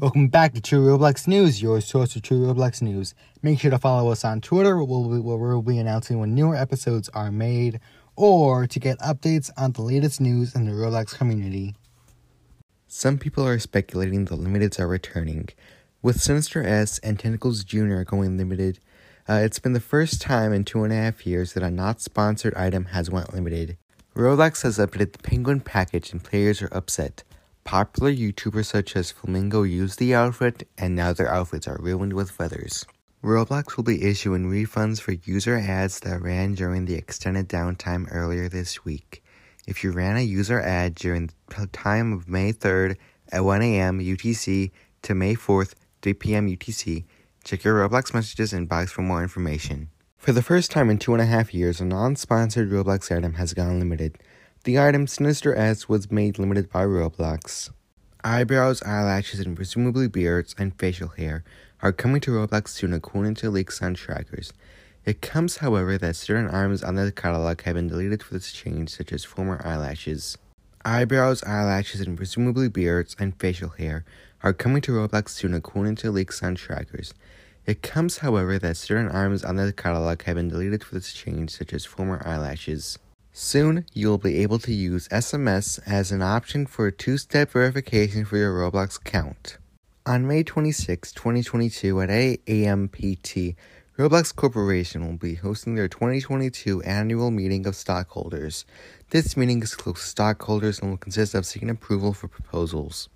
Welcome back to True Roblox News, your source of True Roblox News. Make sure to follow us on Twitter, where we'll, we'll be announcing when newer episodes are made, or to get updates on the latest news in the Roblox community. Some people are speculating the limiteds are returning. With Sinister S and Tentacles Jr. going limited, uh, it's been the first time in two and a half years that a not sponsored item has went limited. Roblox has updated the Penguin package and players are upset. Popular YouTubers such as Flamingo used the outfit, and now their outfits are ruined with feathers. Roblox will be issuing refunds for user ads that ran during the extended downtime earlier this week. If you ran a user ad during the time of May 3rd at 1 a.m. UTC to May 4th, 3 p.m. UTC, check your Roblox messages inbox for more information. For the first time in two and a half years, a non sponsored Roblox item has gone limited. The item Sinister S was made limited by Roblox. Eyebrows, eyelashes, and presumably beards and facial hair are coming to Roblox soon according to leaks on trackers. It comes, however, that certain items on the catalog have been deleted for this change, such as former eyelashes. Eyebrows, eyelashes, and presumably beards and facial hair are coming to Roblox soon according to leaks on trackers. It comes, however, that certain items on the catalog have been deleted for this change, such as former eyelashes. Soon, you will be able to use SMS as an option for two step verification for your Roblox account. On May 26, 2022, at 8 a.m. PT, Roblox Corporation will be hosting their 2022 annual meeting of stockholders. This meeting is closed to stockholders and will consist of seeking approval for proposals.